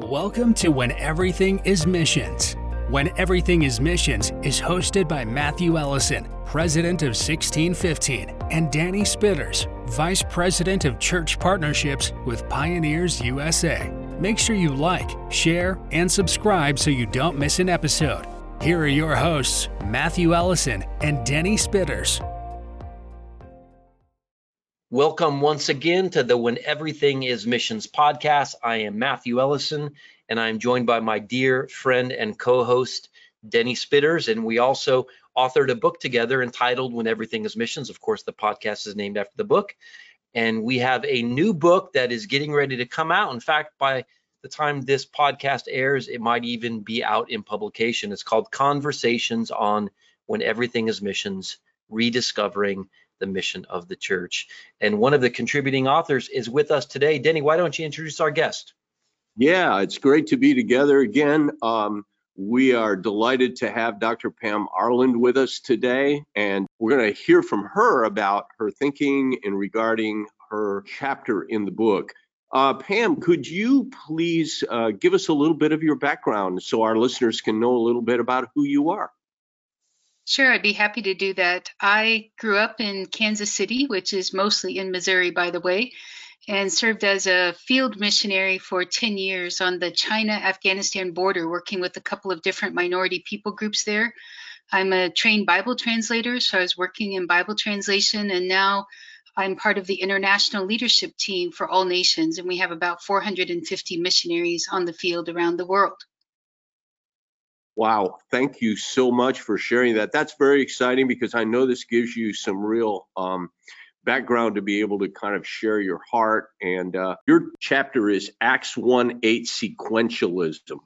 Welcome to When Everything is Missions. When Everything is Missions is hosted by Matthew Ellison, President of 1615, and Denny Spitters, Vice President of Church Partnerships with Pioneers USA. Make sure you like, share, and subscribe so you don't miss an episode. Here are your hosts, Matthew Ellison and Denny Spitters. Welcome once again to the When Everything is Missions podcast. I am Matthew Ellison, and I'm joined by my dear friend and co host, Denny Spitters. And we also authored a book together entitled When Everything is Missions. Of course, the podcast is named after the book. And we have a new book that is getting ready to come out. In fact, by the time this podcast airs, it might even be out in publication. It's called Conversations on When Everything is Missions Rediscovering the mission of the church. And one of the contributing authors is with us today. Denny, why don't you introduce our guest? Yeah, it's great to be together again. Um, we are delighted to have Dr. Pam Arlund with us today, and we're going to hear from her about her thinking and regarding her chapter in the book. Uh, Pam, could you please uh, give us a little bit of your background so our listeners can know a little bit about who you are? Sure, I'd be happy to do that. I grew up in Kansas City, which is mostly in Missouri, by the way, and served as a field missionary for 10 years on the China Afghanistan border, working with a couple of different minority people groups there. I'm a trained Bible translator, so I was working in Bible translation, and now I'm part of the international leadership team for All Nations, and we have about 450 missionaries on the field around the world. Wow, thank you so much for sharing that. That's very exciting because I know this gives you some real um, background to be able to kind of share your heart. And uh, your chapter is Acts 1 8 sequentialism.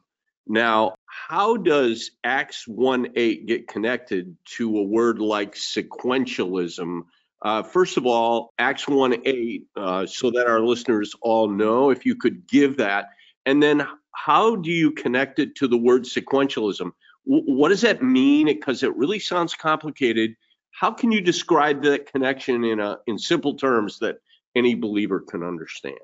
Now, how does Acts 1 8 get connected to a word like sequentialism? Uh, first of all, Acts 1 8, uh, so that our listeners all know, if you could give that. And then how do you connect it to the word sequentialism? W- what does that mean? Because it really sounds complicated. How can you describe that connection in a in simple terms that any believer can understand?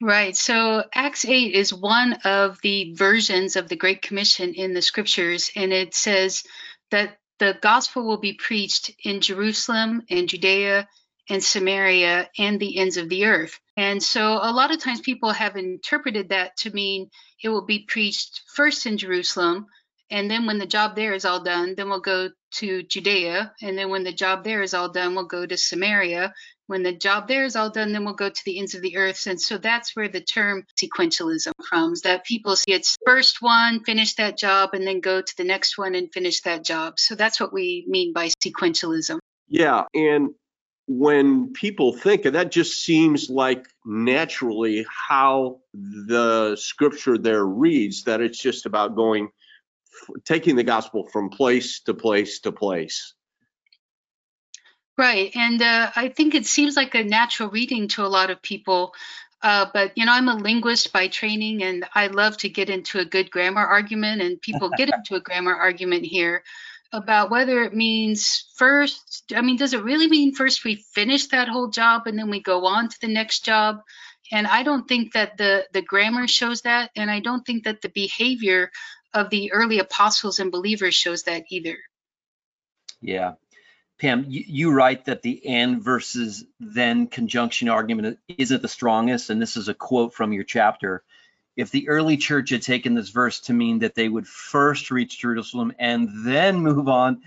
Right. So Acts 8 is one of the versions of the Great Commission in the scriptures, and it says that the gospel will be preached in Jerusalem and Judea and Samaria and the ends of the earth. And so a lot of times people have interpreted that to mean it will be preached first in Jerusalem. And then when the job there is all done, then we'll go to Judea. And then when the job there is all done, we'll go to Samaria. When the job there is all done, then we'll go to the ends of the earth. And so that's where the term sequentialism comes that people see it's first one, finish that job, and then go to the next one and finish that job. So that's what we mean by sequentialism. Yeah. And when people think, and that just seems like naturally how the scripture there reads, that it's just about going, taking the gospel from place to place to place. Right. And uh, I think it seems like a natural reading to a lot of people. Uh, but, you know, I'm a linguist by training and I love to get into a good grammar argument, and people get into a grammar argument here about whether it means first i mean does it really mean first we finish that whole job and then we go on to the next job? And i don't think that the the grammar shows that and i don't think that the behavior of the early apostles and believers shows that either. Yeah. Pam you, you write that the and versus then conjunction argument isn't the strongest and this is a quote from your chapter if the early church had taken this verse to mean that they would first reach Jerusalem and then move on,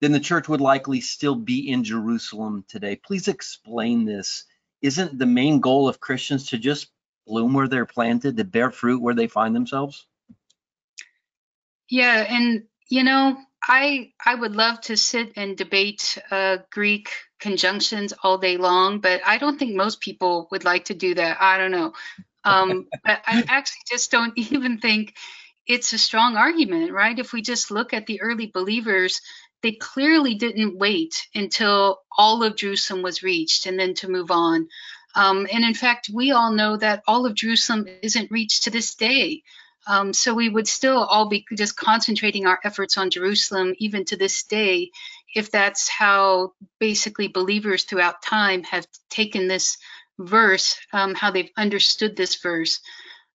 then the church would likely still be in Jerusalem today. Please explain this. Isn't the main goal of Christians to just bloom where they're planted, to bear fruit where they find themselves? Yeah, and you know, I I would love to sit and debate uh, Greek conjunctions all day long, but I don't think most people would like to do that. I don't know. Um, but I actually just don't even think it's a strong argument, right? If we just look at the early believers, they clearly didn't wait until all of Jerusalem was reached and then to move on. Um, and in fact, we all know that all of Jerusalem isn't reached to this day. Um, so we would still all be just concentrating our efforts on Jerusalem, even to this day, if that's how basically believers throughout time have taken this verse, um, how they've understood this verse.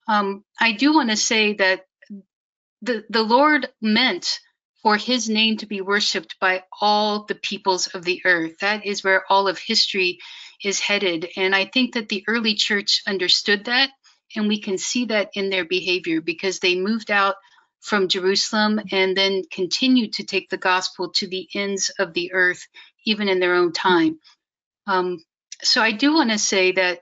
Um, I do want to say that the, the Lord meant for his name to be worshiped by all the peoples of the earth. That is where all of history is headed. And I think that the early church understood that, and we can see that in their behavior because they moved out from Jerusalem and then continued to take the gospel to the ends of the earth, even in their own time. Um, so I do want to say that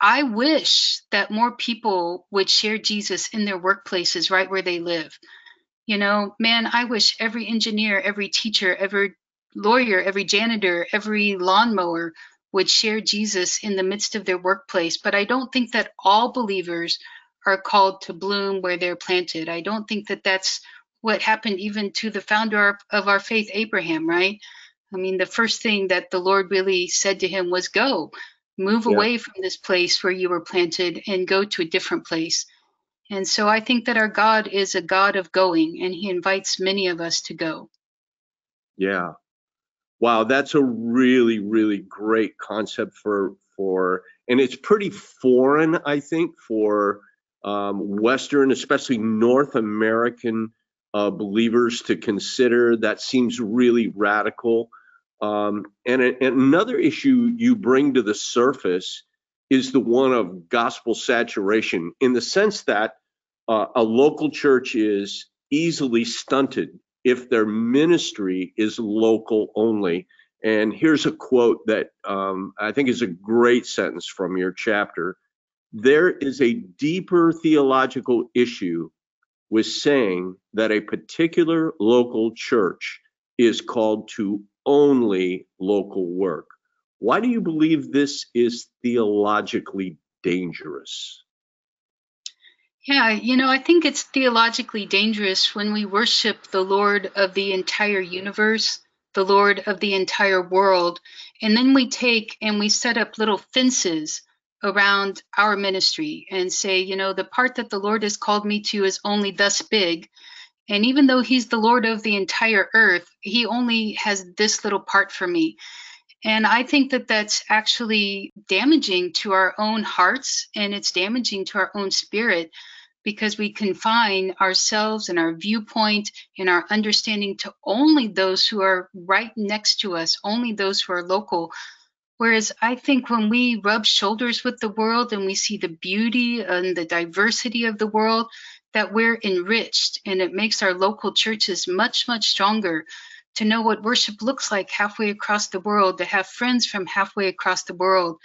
I wish that more people would share Jesus in their workplaces right where they live. You know, man, I wish every engineer, every teacher, every lawyer, every janitor, every lawnmower would share Jesus in the midst of their workplace. But I don't think that all believers are called to bloom where they're planted. I don't think that that's what happened even to the founder of our faith, Abraham, right? I mean, the first thing that the Lord really said to him was, Go, move yeah. away from this place where you were planted and go to a different place. And so I think that our God is a God of going, and he invites many of us to go. Yeah. Wow, that's a really, really great concept for for and it's pretty foreign, I think, for um, Western, especially North American uh, believers to consider. That seems really radical. Um, and, a, and another issue you bring to the surface is the one of gospel saturation in the sense that uh, a local church is easily stunted if their ministry is local only. And here's a quote that um, I think is a great sentence from your chapter. There is a deeper theological issue with saying that a particular local church is called to only local work. Why do you believe this is theologically dangerous? Yeah, you know, I think it's theologically dangerous when we worship the Lord of the entire universe, the Lord of the entire world, and then we take and we set up little fences around our ministry and say, you know, the part that the Lord has called me to is only thus big, and even though he's the Lord of the entire earth, he only has this little part for me. And I think that that's actually damaging to our own hearts and it's damaging to our own spirit because we confine ourselves and our viewpoint and our understanding to only those who are right next to us, only those who are local. Whereas I think when we rub shoulders with the world and we see the beauty and the diversity of the world, that we're enriched and it makes our local churches much, much stronger to know what worship looks like halfway across the world, to have friends from halfway across the world.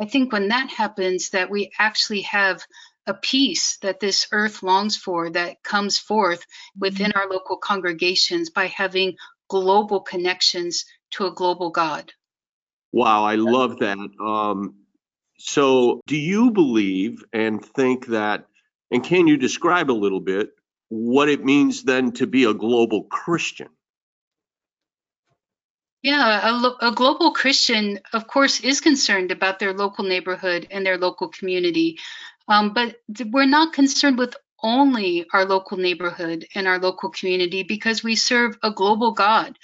I think when that happens, that we actually have a peace that this earth longs for that comes forth within our local congregations by having global connections to a global God. Wow, I love that. Um, so, do you believe and think that and can you describe a little bit what it means then to be a global Christian? Yeah, a, a, global Christian, of course, is concerned about their local neighborhood and their local community. Um, but we're not concerned with only our local neighborhood and our local community because we serve a global God.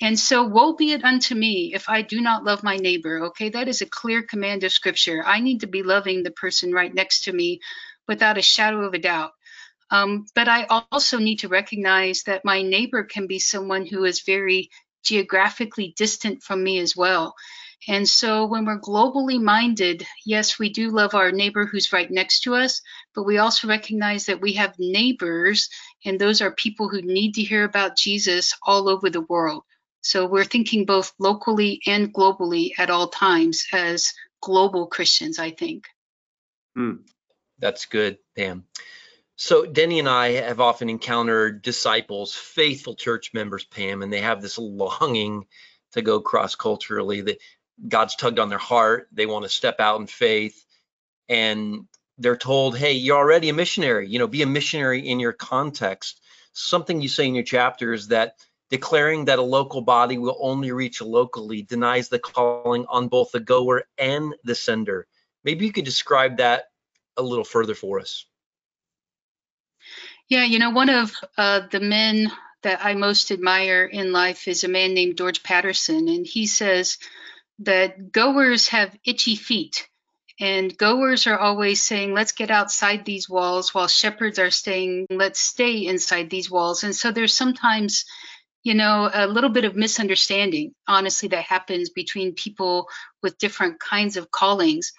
And so, woe be it unto me if I do not love my neighbor. Okay, that is a clear command of scripture. I need to be loving the person right next to me without a shadow of a doubt. Um, but I also need to recognize that my neighbor can be someone who is very geographically distant from me as well. And so when we're globally minded, yes, we do love our neighbor who's right next to us, but we also recognize that we have neighbors, and those are people who need to hear about Jesus all over the world. So we're thinking both locally and globally at all times as global Christians, I think. Hmm. That's good, Pam. So Denny and I have often encountered disciples, faithful church members, Pam, and they have this longing to go cross culturally. That God's tugged on their heart. They want to step out in faith, and they're told, "Hey, you're already a missionary. You know, be a missionary in your context." Something you say in your chapter is that declaring that a local body will only reach locally denies the calling on both the goer and the sender. Maybe you could describe that a little further for us. Yeah, you know, one of uh, the men that I most admire in life is a man named George Patterson, and he says that goers have itchy feet. And goers are always saying, let's get outside these walls, while shepherds are saying, let's stay inside these walls. And so there's sometimes, you know, a little bit of misunderstanding, honestly, that happens between people with different kinds of callings.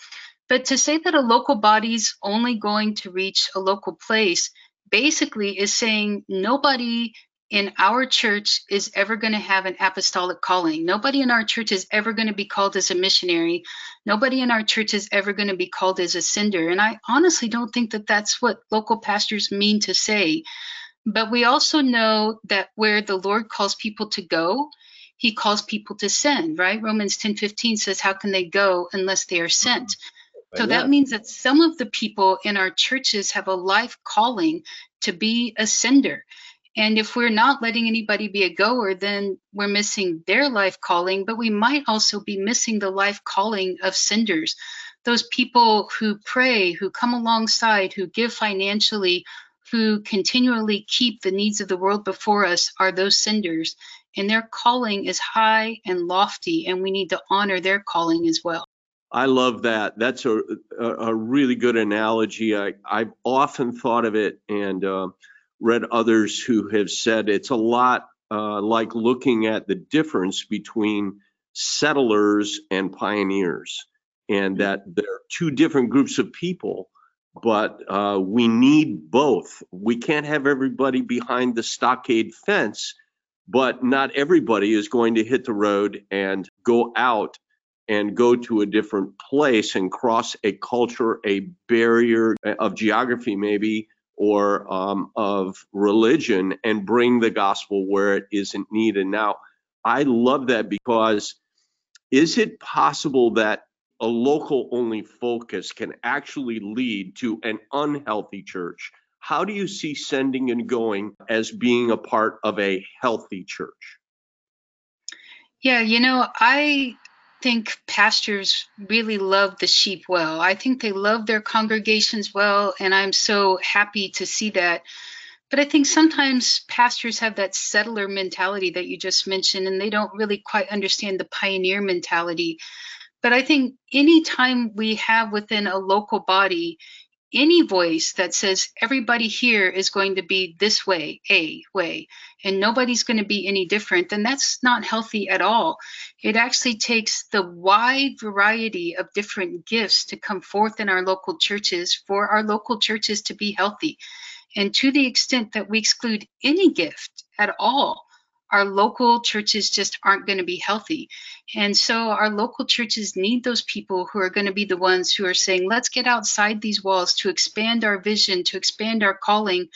But to say that a local body's only going to reach a local place basically is saying nobody in our church is ever going to have an apostolic calling. Nobody in our church is ever going to be called as a missionary. Nobody in our church is ever going to be called as a sender. And I honestly don't think that that's what local pastors mean to say. But we also know that where the Lord calls people to go, he calls people to send, right? Romans 10 15 says, How can they go unless they are sent? So that means that some of the people in our churches have a life calling to be a sender. And if we're not letting anybody be a goer, then we're missing their life calling, but we might also be missing the life calling of senders. Those people who pray, who come alongside, who give financially, who continually keep the needs of the world before us are those senders. And their calling is high and lofty, and we need to honor their calling as well. I love that. That's a, a, a really good analogy. I, I've often thought of it, and uh, read others who have said it's a lot uh, like looking at the difference between settlers and pioneers, and that they're two different groups of people, but uh, we need both. We can't have everybody behind the stockade fence, but not everybody is going to hit the road and go out and go to a different place and cross a culture, a barrier of geography, maybe, or um, of religion and bring the gospel where it isn't needed. Now, I love that because is it possible that a local only focus can actually lead to an unhealthy church? How do you see sending and going as being a part of a healthy church? Yeah, you know, I think pastors really love the sheep well. I think they love their congregations well, and I'm so happy to see that. But I think sometimes pastors have that settler mentality that you just mentioned, and they don't really quite understand the pioneer mentality. But I think anytime we have within a local body any voice that says everybody here is going to be this way, a way, and nobody's going to be any different, then that's not healthy at all. It actually takes the wide variety of different gifts to come forth in our local churches for our local churches to be healthy. And to the extent that we exclude any gift at all, our local churches just aren't going to be healthy. And so our local churches need those people who are going to be the ones who are saying, let's get outside these walls to expand our vision, to expand our calling.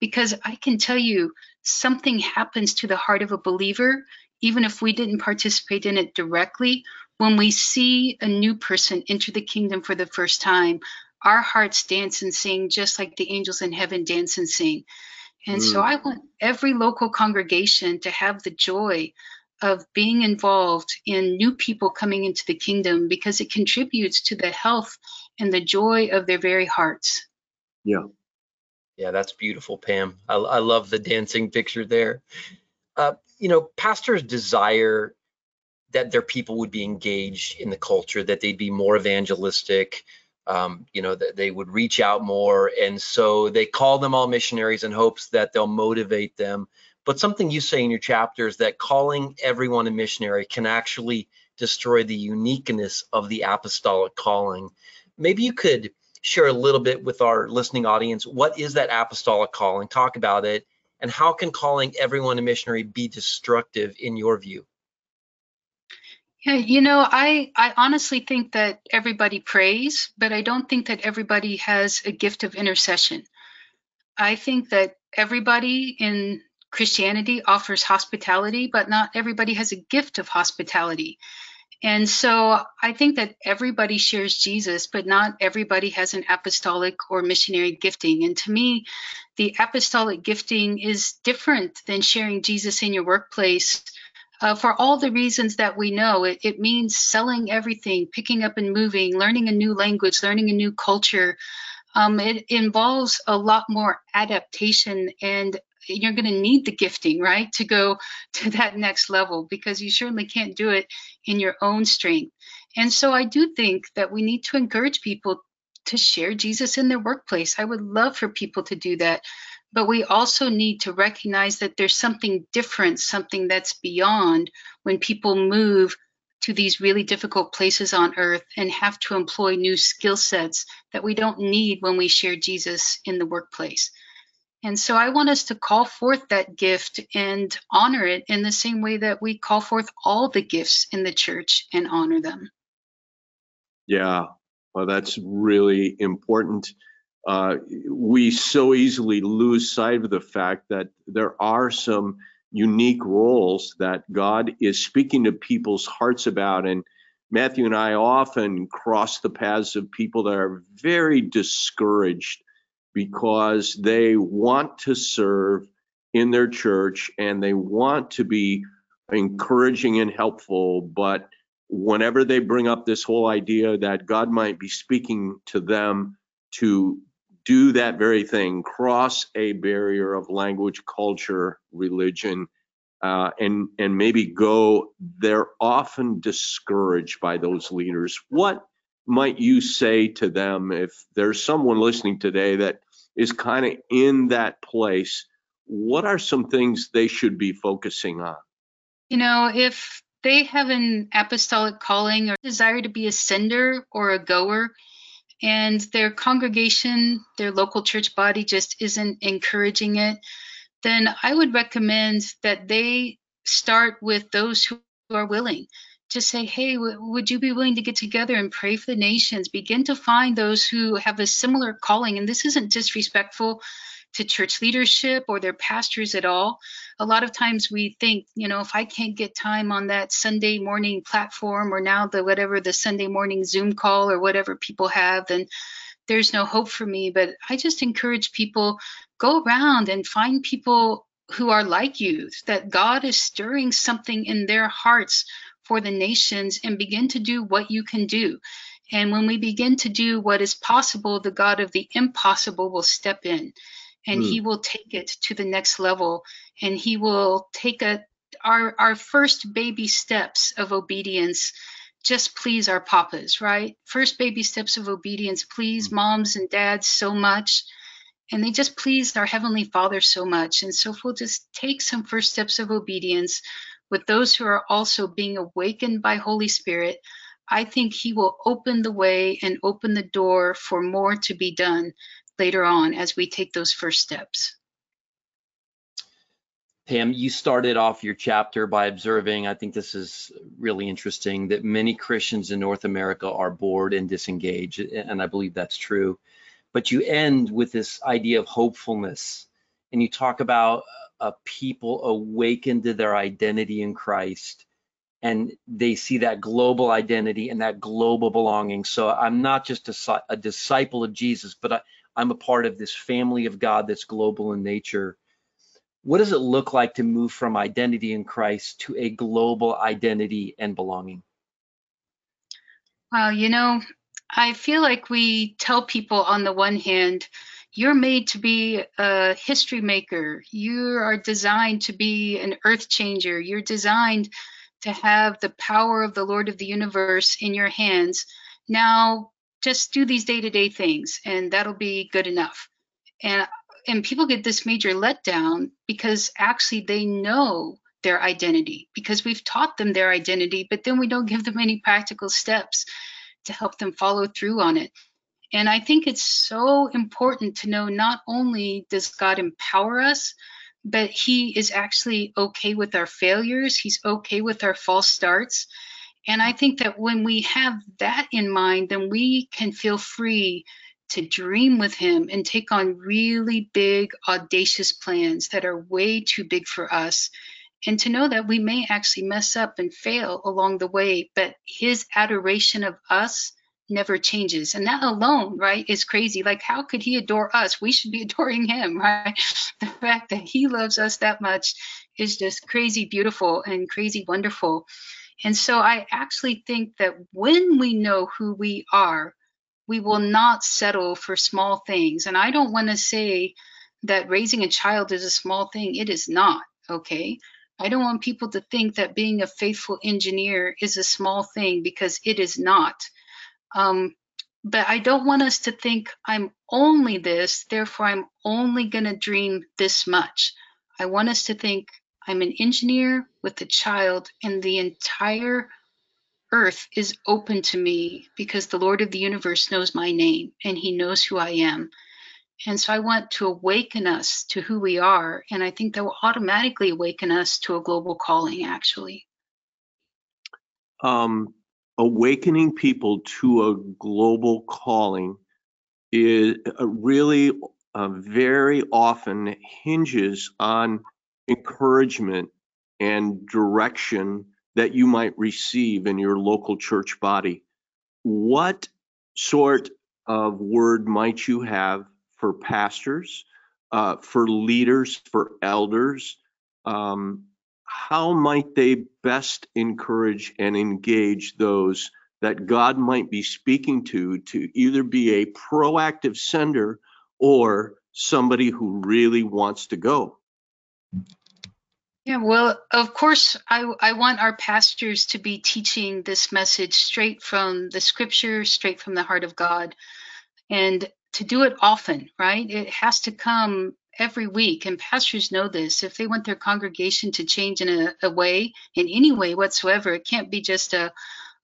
Because I can tell you, something happens to the heart of a believer, even if we didn't participate in it directly, when we see a new person enter the kingdom for the first time. Our hearts dance and sing just like the angels in heaven dance and sing. And mm. so I want every local congregation to have the joy of being involved in new people coming into the kingdom because it contributes to the health and the joy of their very hearts. Yeah. Yeah, that's beautiful, Pam. I, I love the dancing picture there. Uh, you know, pastors desire that their people would be engaged in the culture, that they'd be more evangelistic, um, you know, that they would reach out more. And so they call them all missionaries in hopes that they'll motivate them. But something you say in your chapter is that calling everyone a missionary can actually destroy the uniqueness of the apostolic calling. Maybe you could share a little bit with our listening audience. What is that apostolic calling? Talk about it. And how can calling everyone a missionary be destructive in your view? Yeah, you know, I I honestly think that everybody prays, but I don't think that everybody has a gift of intercession. I think that everybody in Christianity offers hospitality, but not everybody has a gift of hospitality. And so I think that everybody shares Jesus, but not everybody has an apostolic or missionary gifting. And to me, the apostolic gifting is different than sharing Jesus in your workplace uh, for all the reasons that we know. It, it, means selling everything, picking up and moving, learning a new language, learning a new culture. Um, it involves a lot more adaptation and you're going to need the gifting, right, to go to that next level because you certainly can't do it in your own strength. And so I do think that we need to encourage people to share Jesus in their workplace. I would love for people to do that. But we also need to recognize that there's something different, something that's beyond when people move to these really difficult places on earth and have to employ new skill sets that we don't need when we share Jesus in the workplace. And so I want us to call forth that gift and honor it in the same way that we call forth all the gifts in the church and honor them. Yeah, well, that's really important. Uh, we so easily lose sight of the fact that there are some unique roles that God is speaking to people's hearts about. And Matthew and I often cross the paths of people that are very discouraged because they want to serve in their church and they want to be encouraging and helpful, but whenever they bring up this whole idea that God might be speaking to them to do that very thing, cross a barrier of language, culture, religion, uh, and and maybe go. They're often discouraged by those leaders. What might you say to them if there's someone listening today that is kind of in that place? What are some things they should be focusing on? You know, if they have an apostolic calling or desire to be a sender or a goer, and their congregation, their local church body just isn't encouraging it, then I would recommend that they start with those who are willing to say, hey, w- would you be willing to get together and pray for the nations? Begin to find those who have a similar calling. And this isn't disrespectful to church leadership or their pastors at all. A lot of times we think, you know, if I can't get time on that Sunday morning platform or now the whatever the Sunday morning Zoom call or whatever people have, then there's no hope for me. But I just encourage people go around and find people who are like you, that God is stirring something in their hearts for the nations and begin to do what you can do. And when we begin to do what is possible, the God of the impossible will step in and mm. he will take it to the next level. And he will take a our our first baby steps of obedience just please our papas right? First baby steps of obedience please mm. moms and dads so much. And they just please our heavenly father so much. And so if we'll just take some first steps of obedience. With those who are also being awakened by holy spirit i think he will open the way and open the door for more to be done later on as we take those first steps. Pam, you started off your chapter by observing, I think this is really interesting, that many Christians in North America are bored and disengaged, and I believe that's true. But you end with this idea of hopefulness, and you talk about a people awakened to their identity in Christ, and they see that global identity and that global belonging. So I'm not just a, a disciple of Jesus, but I, I'm a part of this family of God that's global in nature. What does it look like to move from identity in Christ to a global identity and belonging? Well, you know, I feel like we tell people on the one hand, you're made to be a history maker. You are designed to be an earth changer. You're designed to have the power of the Lord of the universe in your hands. Now just do these day-to-day things and that'll be good enough. And and people get this major letdown because actually they know their identity because we've taught them their identity but then we don't give them any practical steps to help them follow through on it. And i think it's so important to know not only does god empower us but he is actually okay with our failures. He's okay with our false starts and I think that when we have that in mind, then we can feel free to dream with him and take on really big, audacious plans that are way too big for us. And to know that we may actually mess up and fail along the way, but his adoration of us never changes. And that alone, right, is crazy. Like, how could he adore us? We should be adoring him, right? The fact that he loves us that much is just crazy beautiful and crazy wonderful. And so I actually think that when we know who we are, we will not settle for small things. And I don't want to say that raising a child is a small thing. It is not, okay? I don't want people to think that being a faithful engineer is a small thing because it is not. Um, but I don't want us to think I'm only this, therefore I'm only going to dream this much. I want us to think I'm an engineer with a child, and the entire earth is open to me because the Lord of the universe knows my name and he knows who I am. And so I want to awaken us to who we are. And I think that will automatically awaken us to a global calling, actually. Um, awakening people to a global calling is uh, really uh, very often hinges on encouragement and direction that you might receive in your local church body. What sort of word might you have for pastors, uh, for leaders, for elders? Um, how might they best encourage and engage those that God might be speaking to to either be a proactive sender or somebody who really wants to go? Yeah, well, of course, I, I want our pastors to be teaching this message straight from the scripture, straight from the heart of God. And to do it often, right? It has to come every week. And pastors know this. If they want their congregation to change in a, a way, in any way whatsoever, it can't be just a,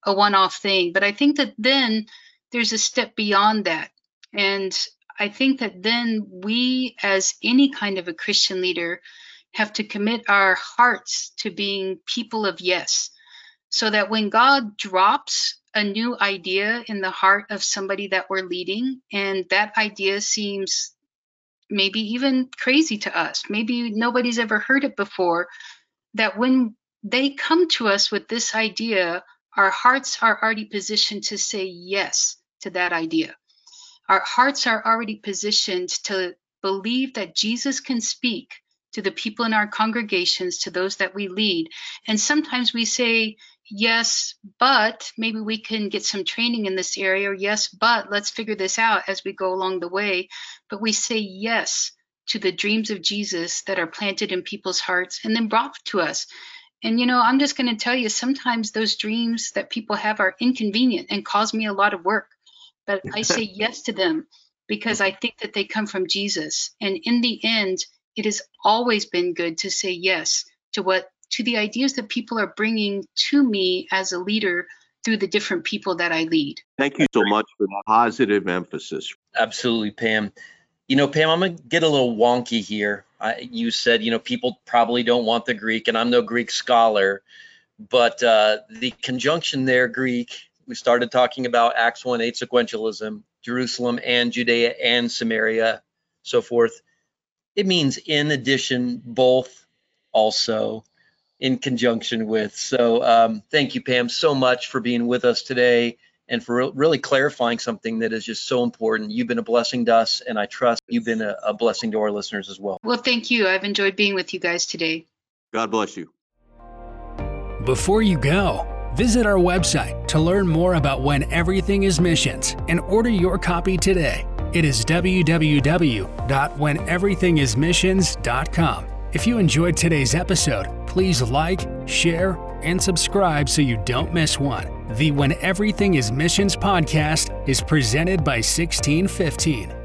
a one off thing. But I think that then there's a step beyond that. And I think that then we, as any kind of a Christian leader, have to commit our hearts to being people of yes. So that when God drops a new idea in the heart of somebody that we're leading, and that idea seems maybe even crazy to us, maybe nobody's ever heard it before, that when they come to us with this idea, our hearts are already positioned to say yes to that idea. Our hearts are already positioned to believe that Jesus can speak to the people in our congregations, to those that we lead. And sometimes we say, yes, but maybe we can get some training in this area, or yes, but let's figure this out as we go along the way. But we say yes to the dreams of Jesus that are planted in people's hearts and then brought to us. And you know, I'm just going to tell you, sometimes those dreams that people have are inconvenient and cause me a lot of work. But I say yes to them because I think that they come from Jesus. And in the end, it has always been good to say yes to what to the ideas that people are bringing to me as a leader through the different people that I lead. Thank you so much for the positive emphasis. Absolutely, Pam. You know, Pam, I'm going to get a little wonky here. I, you said, you know, people probably don't want the Greek, and I'm no Greek scholar, but uh, the conjunction there, Greek, we started talking about Acts 1 8 sequentialism, Jerusalem and Judea and Samaria, so forth. It means in addition, both, also, in conjunction with. So um, thank you, Pam, so much for being with us today and for really clarifying something that is just so important. You've been a blessing to us, and I trust you've been a, a blessing to our listeners as well. Well, thank you. I've enjoyed being with you guys today. God bless you. Before you go, visit our website to learn more about when everything is missions and order your copy today. It is www.wheneverythingismissions.com. If you enjoyed today's episode, please like, share, and subscribe so you don't miss one. The When Everything is Missions podcast is presented by 1615.